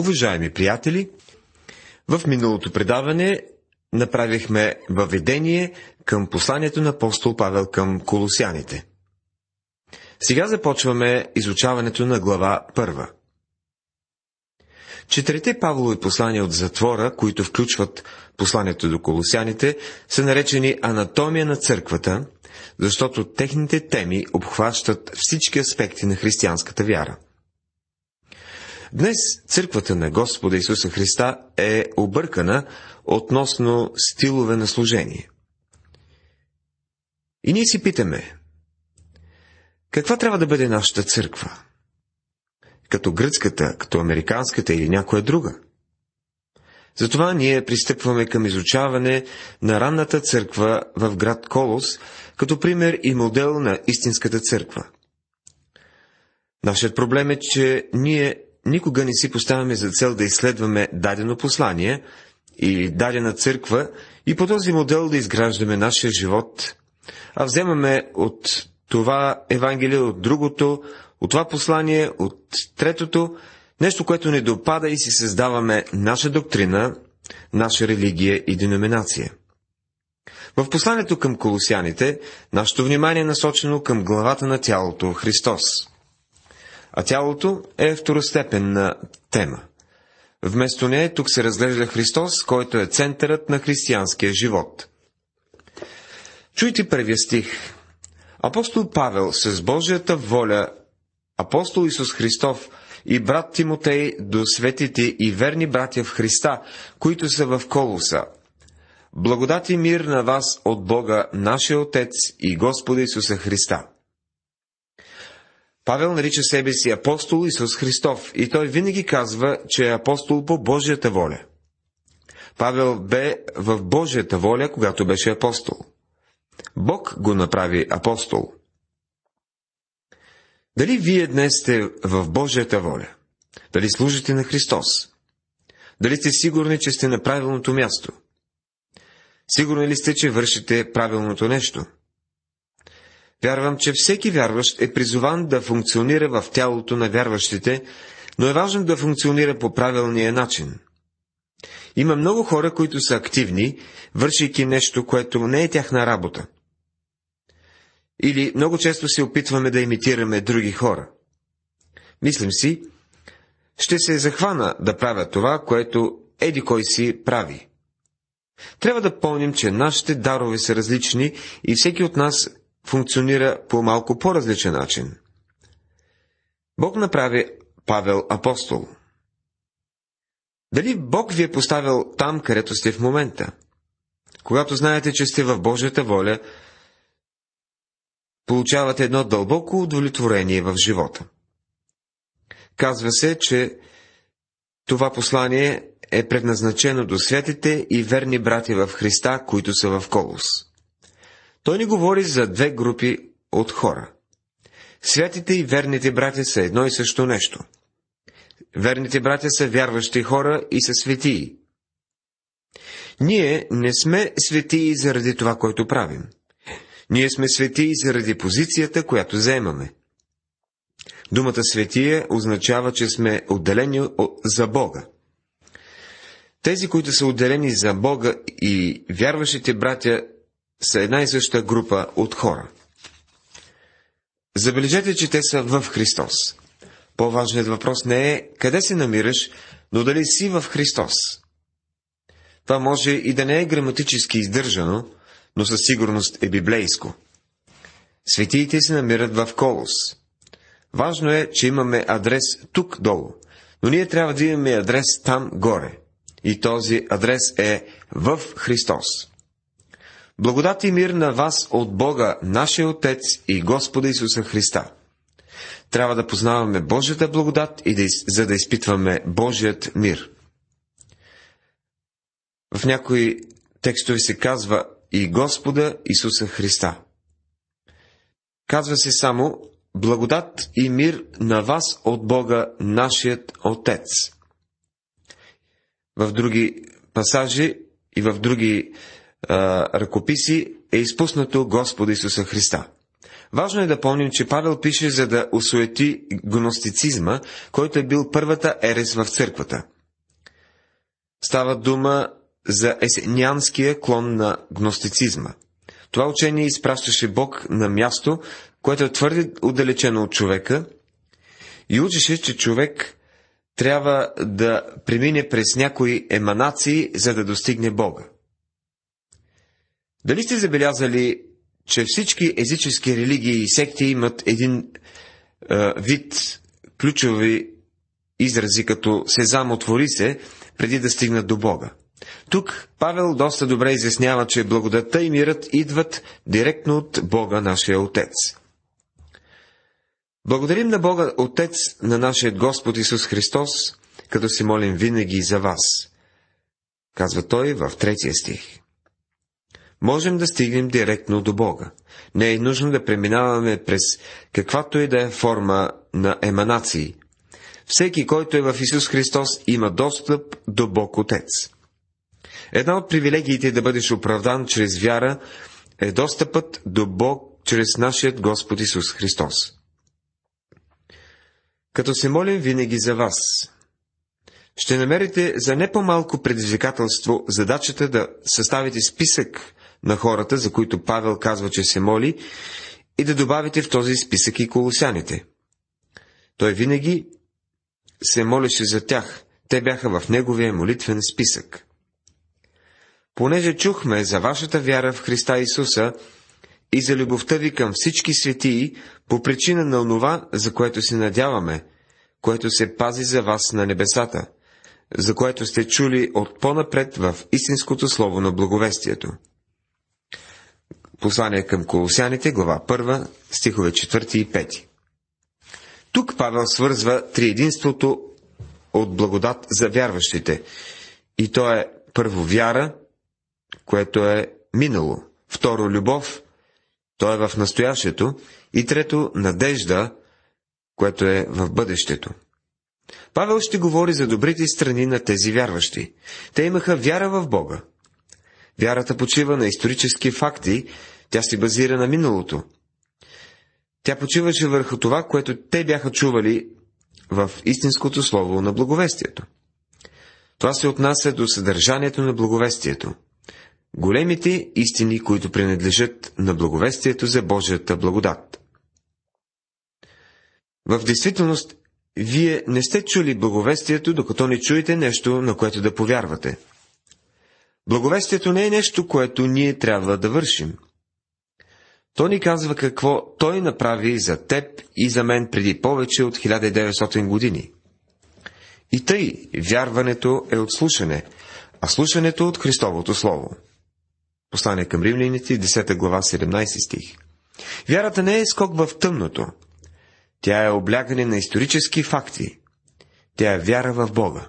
Уважаеми приятели, в миналото предаване направихме въведение към посланието на апостол Павел към колосяните. Сега започваме изучаването на глава първа. Четирите Павлови послания от затвора, които включват посланието до колосяните, са наречени Анатомия на църквата, защото техните теми обхващат всички аспекти на християнската вяра – Днес църквата на Господа Исуса Христа е объркана относно стилове на служение. И ние си питаме, каква трябва да бъде нашата църква? Като гръцката, като американската или някоя друга? Затова ние пристъпваме към изучаване на ранната църква в град Колос, като пример и модел на истинската църква. Нашият проблем е, че ние никога не си поставяме за цел да изследваме дадено послание или дадена църква и по този модел да изграждаме нашия живот, а вземаме от това Евангелие, от другото, от това послание, от третото, нещо, което не допада и си създаваме наша доктрина, наша религия и деноминация. В посланието към колосяните, нашето внимание е насочено към главата на тялото Христос – а тялото е второстепенна тема. Вместо нея тук се разглежда Христос, който е центърът на християнския живот. Чуйте първия стих. Апостол Павел с Божията воля, апостол Исус Христов и брат Тимотей до светите и верни братя в Христа, които са в Колоса. Благодат и мир на вас от Бога, нашия Отец и Господа Исуса Христа. Павел нарича себе си апостол Исус Христов и той винаги казва, че е апостол по Божията воля. Павел бе в Божията воля, когато беше апостол. Бог го направи апостол. Дали вие днес сте в Божията воля? Дали служите на Христос? Дали сте сигурни, че сте на правилното място? Сигурни ли сте, че вършите правилното нещо? Вярвам, че всеки вярващ е призован да функционира в тялото на вярващите, но е важно да функционира по правилния начин. Има много хора, които са активни, вършейки нещо, което не е тяхна работа. Или много често се опитваме да имитираме други хора. Мислим си, ще се захвана да правя това, което еди кой си прави. Трябва да помним, че нашите дарове са различни и всеки от нас функционира по малко по-различен начин. Бог направи Павел апостол. Дали Бог ви е поставил там, където сте в момента? Когато знаете, че сте в Божията воля, получавате едно дълбоко удовлетворение в живота. Казва се, че това послание е предназначено до светите и верни брати в Христа, които са в Колос. Той ни говори за две групи от хора. Святите и верните братя са едно и също нещо. Верните братя са вярващи хора и са светии. Ние не сме светии заради това, което правим. Ние сме светии заради позицията, която заемаме. Думата светия означава, че сме отделени за Бога. Тези, които са отделени за Бога и вярващите братя са една и съща група от хора. Забележете, че те са в Христос. По-важният въпрос не е къде се намираш, но дали си в Христос. Това може и да не е граматически издържано, но със сигурност е библейско. Светиите се намират в Колос. Важно е, че имаме адрес тук долу, но ние трябва да имаме адрес там горе. И този адрес е в Христос. Благодат и мир на вас от Бога, нашия Отец и Господа Исуса Христа. Трябва да познаваме Божията благодат, и да, за да изпитваме Божият мир. В някои текстове се казва и Господа Исуса Христа. Казва се само благодат и мир на вас от Бога, нашият Отец. В други пасажи и в други ръкописи е изпуснато Господа Исуса Христа. Важно е да помним, че Павел пише за да осуети гностицизма, който е бил първата ерес в църквата. Става дума за есенянския клон на гностицизма. Това учение изпращаше Бог на място, което е твърде отдалечено от човека и учеше, че човек трябва да премине през някои еманации, за да достигне Бога. Дали сте забелязали, че всички езически религии и секти имат един е, вид ключови изрази, като Сезам отвори се, преди да стигнат до Бога? Тук Павел доста добре изяснява, че благодата и мирът идват директно от Бога, нашия Отец. Благодарим на Бога Отец на нашия Господ Исус Христос, като се молим винаги за вас. Казва той в третия стих. Можем да стигнем директно до Бога. Не е нужно да преминаваме през каквато и да е форма на еманации. Всеки, който е в Исус Христос, има достъп до Бог Отец. Една от привилегиите да бъдеш оправдан чрез вяра е достъпът до Бог чрез нашият Господ Исус Христос. Като се молим винаги за вас, ще намерите за не по-малко предизвикателство задачата да съставите списък на хората, за които Павел казва, че се моли, и да добавите в този списък и колосяните. Той винаги се молеше за тях. Те бяха в неговия молитвен списък. Понеже чухме за вашата вяра в Христа Исуса и за любовта ви към всички светии, по причина на онова, за което се надяваме, което се пази за вас на небесата, за което сте чули от по-напред в истинското слово на благовестието. Послание към Колосяните, глава 1, стихове 4 и 5. Тук Павел свързва триединството от благодат за вярващите. И то е първо вяра, което е минало. Второ любов, то е в настоящето. И трето надежда, което е в бъдещето. Павел ще говори за добрите страни на тези вярващи. Те имаха вяра в Бога. Вярата почива на исторически факти, тя се базира на миналото. Тя почиваше върху това, което те бяха чували в истинското слово на благовестието. Това се отнася до съдържанието на благовестието. Големите истини, които принадлежат на благовестието за Божията благодат. В действителност, вие не сте чули благовестието, докато не чуете нещо, на което да повярвате. Благовестието не е нещо, което ние трябва да вършим – то ни казва какво той направи за теб и за мен преди повече от 1900 години. И тъй, вярването е от слушане, а слушането от Христовото Слово. Послание към римляните, 10 глава, 17 стих. Вярата не е скок в тъмното. Тя е облягане на исторически факти. Тя е вяра в Бога.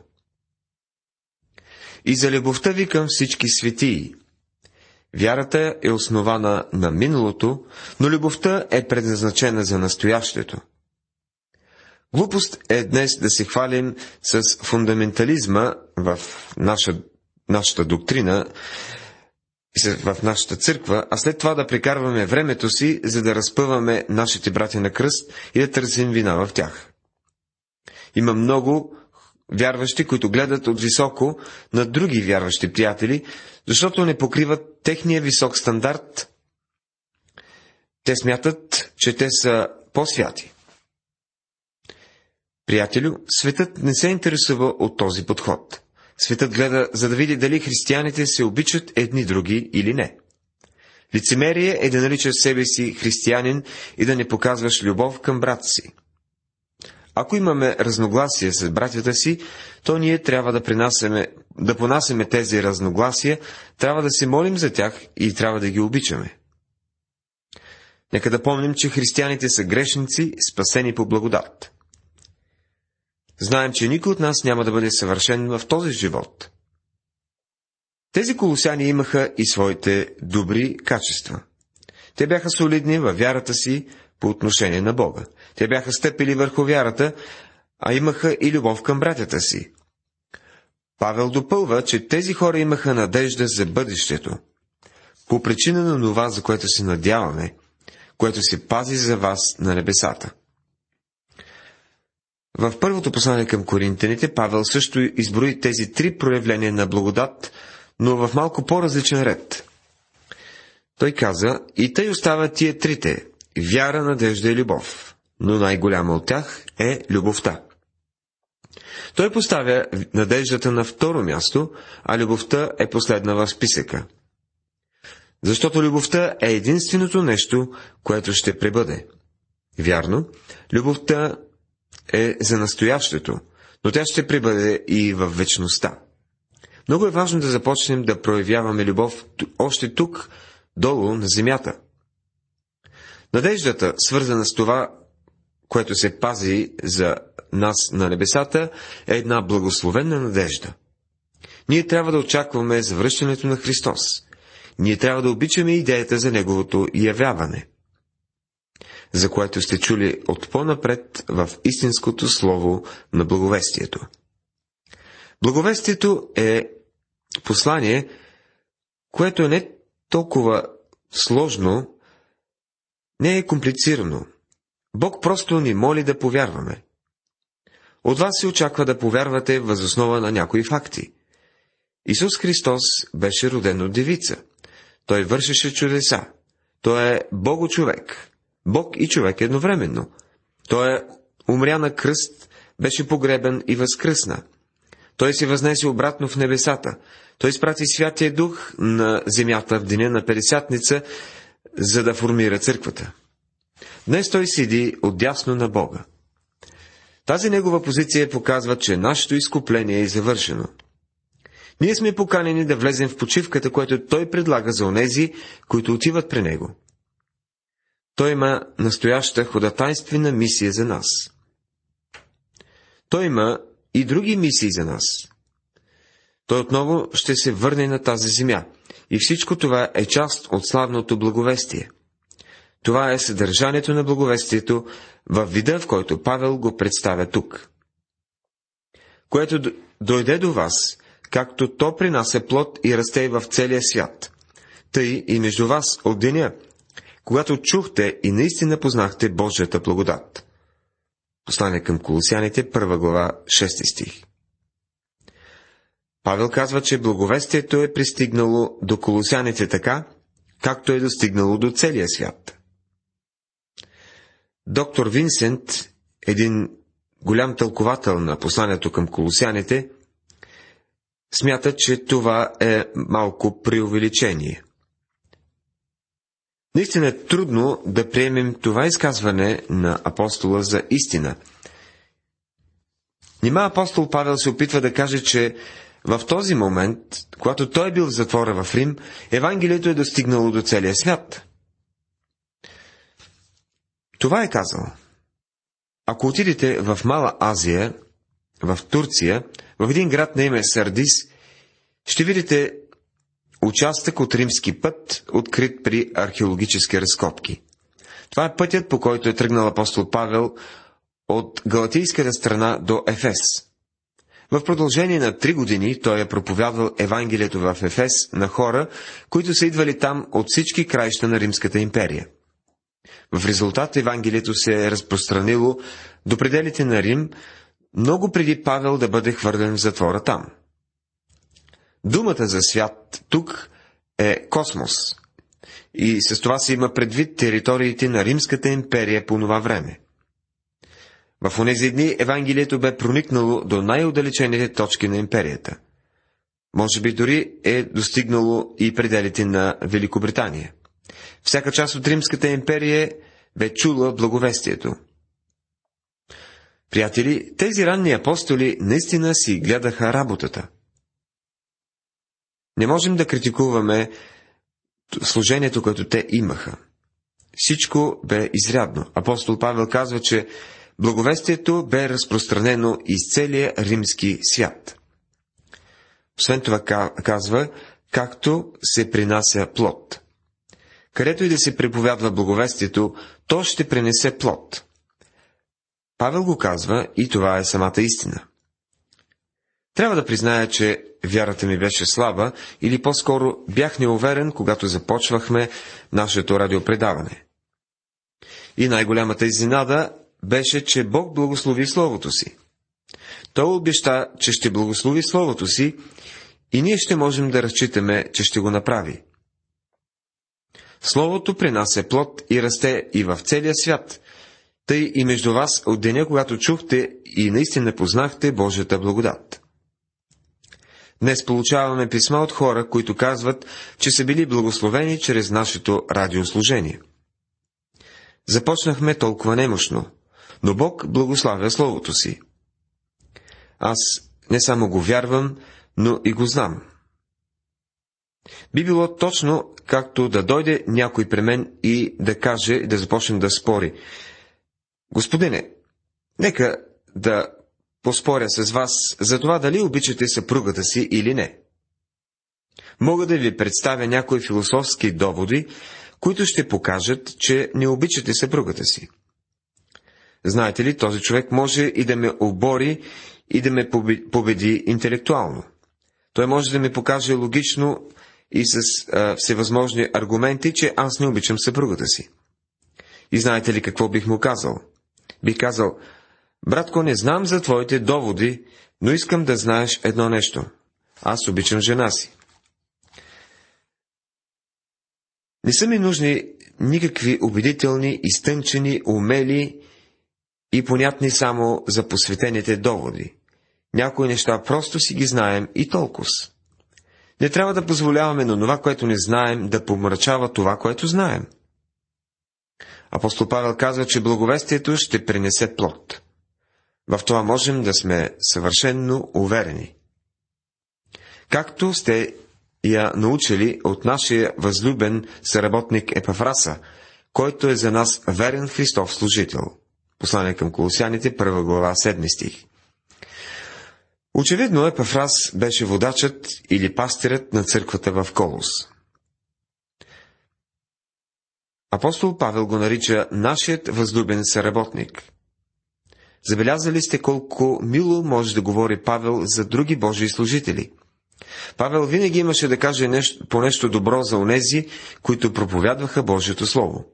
И за любовта ви към всички светии, Вярата е основана на миналото, но любовта е предназначена за настоящето. Глупост е днес да се хвалим с фундаментализма в наша, нашата доктрина, в нашата църква, а след това да прекарваме времето си, за да разпъваме нашите братя на кръст и да търсим вина в тях. Има много вярващи, които гледат от високо на други вярващи приятели, защото не покриват техния висок стандарт. Те смятат, че те са по-святи. Приятелю, светът не се интересува от този подход. Светът гледа, за да види дали християните се обичат едни други или не. Лицемерие е да наричаш себе си християнин и да не показваш любов към брат си. Ако имаме разногласия с братята си, то ние трябва да, принасяме, да понасяме тези разногласия, трябва да се молим за тях и трябва да ги обичаме. Нека да помним, че християните са грешници, спасени по благодат. Знаем, че никой от нас няма да бъде съвършен в този живот. Тези колосяни имаха и своите добри качества. Те бяха солидни във вярата си, по отношение на Бога. Те бяха стъпили върху вярата, а имаха и любов към братята си. Павел допълва, че тези хора имаха надежда за бъдещето. По причина на това, за което се надяваме, което се пази за вас на небесата. В първото послание към коринтяните Павел също изброи тези три проявления на благодат, но в малко по-различен ред. Той каза, и тъй остават тия трите – вяра, надежда и любов, но най-голяма от тях е любовта. Той поставя надеждата на второ място, а любовта е последна в списъка. Защото любовта е единственото нещо, което ще пребъде. Вярно, любовта е за настоящето, но тя ще прибъде и в вечността. Много е важно да започнем да проявяваме любов още тук, долу на земята. Надеждата, свързана с това, което се пази за нас на небесата, е една благословена надежда. Ние трябва да очакваме завръщането на Христос. Ние трябва да обичаме идеята за Неговото явяване – за което сте чули от по-напред в истинското слово на благовестието. Благовестието е послание, което е не толкова сложно, не е комплицирано. Бог просто ни моли да повярваме. От вас се очаква да повярвате възоснова на някои факти. Исус Христос беше роден от девица. Той вършеше чудеса. Той е Бого-човек. Бог и човек едновременно. Той е умря на кръст, беше погребен и възкръсна. Той се възнесе обратно в небесата. Той изпрати Святия Дух на земята в деня на Петдесятница, за да формира църквата. Днес той седи отдясно на Бога. Тази негова позиция показва, че нашето изкупление е завършено. Ние сме поканени да влезем в почивката, която той предлага за онези, които отиват при него. Той има настояща ходатайствена мисия за нас. Той има и други мисии за нас. Той отново ще се върне на тази земя. И всичко това е част от славното благовестие. Това е съдържанието на благовестието в вида, в който Павел го представя тук. Което дойде до вас, както то при нас е плод и расте в целия свят. Тъй и между вас от деня, когато чухте и наистина познахте Божията благодат. Послание към Колосяните, първа глава, 6 стих. Павел казва, че благовестието е пристигнало до колосяните така, както е достигнало до целия свят. Доктор Винсент, един голям тълковател на посланието към колосяните, смята, че това е малко преувеличение – Наистина е трудно да приемем това изказване на апостола за истина. Нима апостол Павел се опитва да каже, че в този момент, когато той е бил в затвора в Рим, Евангелието е достигнало до целия свят. Това е казал. Ако отидете в Мала Азия, в Турция, в един град на име Сардис, ще видите Участък от римски път, открит при археологически разкопки. Това е пътят, по който е тръгнал апостол Павел от галатийската страна до Ефес. В продължение на три години той е проповядвал Евангелието в Ефес на хора, които са идвали там от всички краища на Римската империя. В резултат Евангелието се е разпространило до пределите на Рим, много преди Павел да бъде хвърлен в затвора там. Думата за свят тук е космос. И с това се има предвид териториите на Римската империя по това време. В онези дни Евангелието бе проникнало до най-отдалечените точки на империята. Може би дори е достигнало и пределите на Великобритания. Всяка част от Римската империя бе чула благовестието. Приятели, тези ранни апостоли наистина си гледаха работата – не можем да критикуваме служението, което те имаха. Всичко бе изрядно. Апостол Павел казва, че благовестието бе разпространено из целия римски свят. Освен това казва, както се принася плод. Където и да се преповядва благовестието, то ще принесе плод. Павел го казва и това е самата истина. Трябва да призная, че вярата ми беше слаба или по-скоро бях неуверен, когато започвахме нашето радиопредаване. И най-голямата изненада беше, че Бог благослови Словото си. Той обеща, че ще благослови Словото си и ние ще можем да разчитаме, че ще го направи. Словото при нас е плод и расте и в целия свят, тъй и между вас от деня, когато чухте и наистина познахте Божията благодат. Днес получаваме писма от хора, които казват, че са били благословени чрез нашето радиослужение. Започнахме толкова немощно, но Бог благославя Словото си. Аз не само го вярвам, но и го знам. Би било точно както да дойде някой при мен и да каже, да започне да спори. Господине, нека да поспоря с вас за това дали обичате съпругата си или не. Мога да ви представя някои философски доводи, които ще покажат, че не обичате съпругата си. Знаете ли, този човек може и да ме обори и да ме победи интелектуално. Той може да ми покаже логично и с а, всевъзможни аргументи, че аз не обичам съпругата си. И знаете ли какво бих му казал? Бих казал, братко, не знам за твоите доводи, но искам да знаеш едно нещо. Аз обичам жена си. Не са ми нужни никакви убедителни, изтънчени, умели и понятни само за посветените доводи. Някои неща просто си ги знаем и толкова. Не трябва да позволяваме на това, което не знаем, да помрачава това, което знаем. Апостол Павел казва, че благовестието ще принесе плод. В това можем да сме съвършенно уверени. Както сте я научили от нашия възлюбен съработник Епафраса, който е за нас верен Христов служител. Послание към Колосяните, първа глава, 7 стих. Очевидно Епафрас беше водачът или пастирът на църквата в Колос. Апостол Павел го нарича нашият възлюбен съработник. Забелязали сте колко мило може да говори Павел за други Божии служители. Павел винаги имаше да каже нещо, по нещо добро за онези, които проповядваха Божието Слово.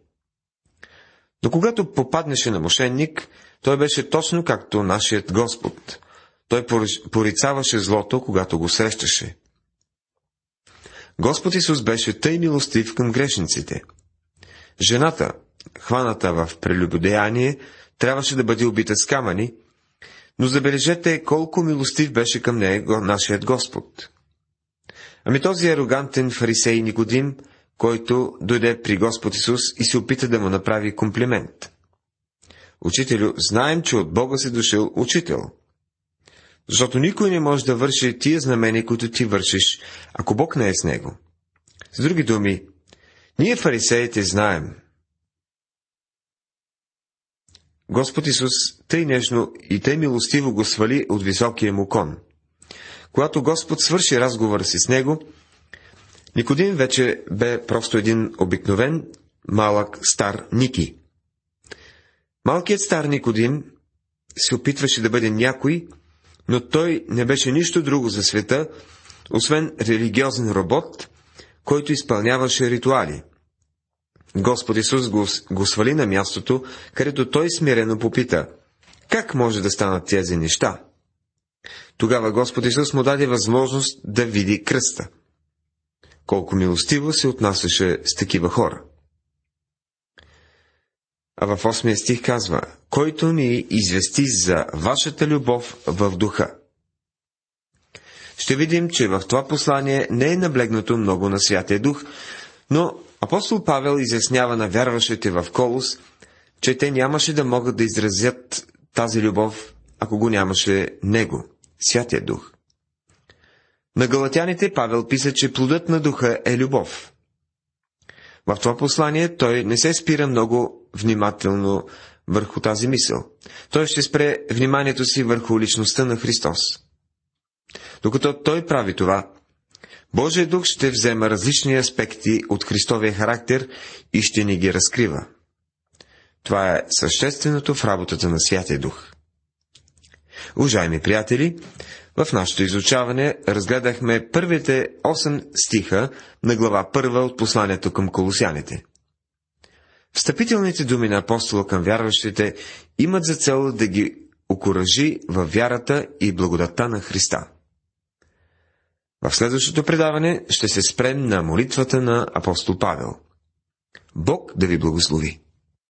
Но когато попаднеше на мошенник, той беше точно както нашият Господ. Той порицаваше злото, когато го срещаше. Господ Исус беше тъй милостив към грешниците. Жената, хваната в прелюбодеяние, трябваше да бъде убита с камъни, но забележете колко милостив беше към нея нашият Господ. Ами този арогантен фарисей Никодим, който дойде при Господ Исус и се опита да му направи комплимент. Учителю, знаем, че от Бога си дошъл учител. Защото никой не може да върши тия знамения, които ти вършиш, ако Бог не е с него. С други думи, ние фарисеите знаем. Господ Исус тъй нежно и тъй милостиво го свали от високия му кон. Когато Господ свърши разговора си с него, Никодим вече бе просто един обикновен, малък, стар Ники. Малкият стар Никодим се опитваше да бъде някой, но той не беше нищо друго за света, освен религиозен робот, който изпълняваше ритуали. Господ Исус го, го свали на мястото, където той смирено попита, как може да станат тези неща? Тогава Господ Исус му даде възможност да види кръста. Колко милостиво се отнасяше с такива хора. А в 8 стих казва, който ни извести за вашата любов в духа. Ще видим, че в това послание не е наблегнато много на Святия Дух, но апостол Павел изяснява на вярващите в Колос, че те нямаше да могат да изразят тази любов, ако го нямаше Него, Святия Дух. На галатяните Павел писа, че плодът на духа е любов. В това послание той не се спира много внимателно върху тази мисъл. Той ще спре вниманието си върху личността на Христос. Докато той прави това, Божия дух ще взема различни аспекти от Христовия характер и ще ни ги разкрива. Това е същественото в работата на Святия Дух. Уважаеми приятели, в нашето изучаване разгледахме първите 8 стиха на глава 1 от посланието към колосяните. Встъпителните думи на апостола към вярващите имат за цел да ги окоръжи във вярата и благодата на Христа. В следващото предаване ще се спрем на молитвата на апостол Павел. Бог да ви благослови!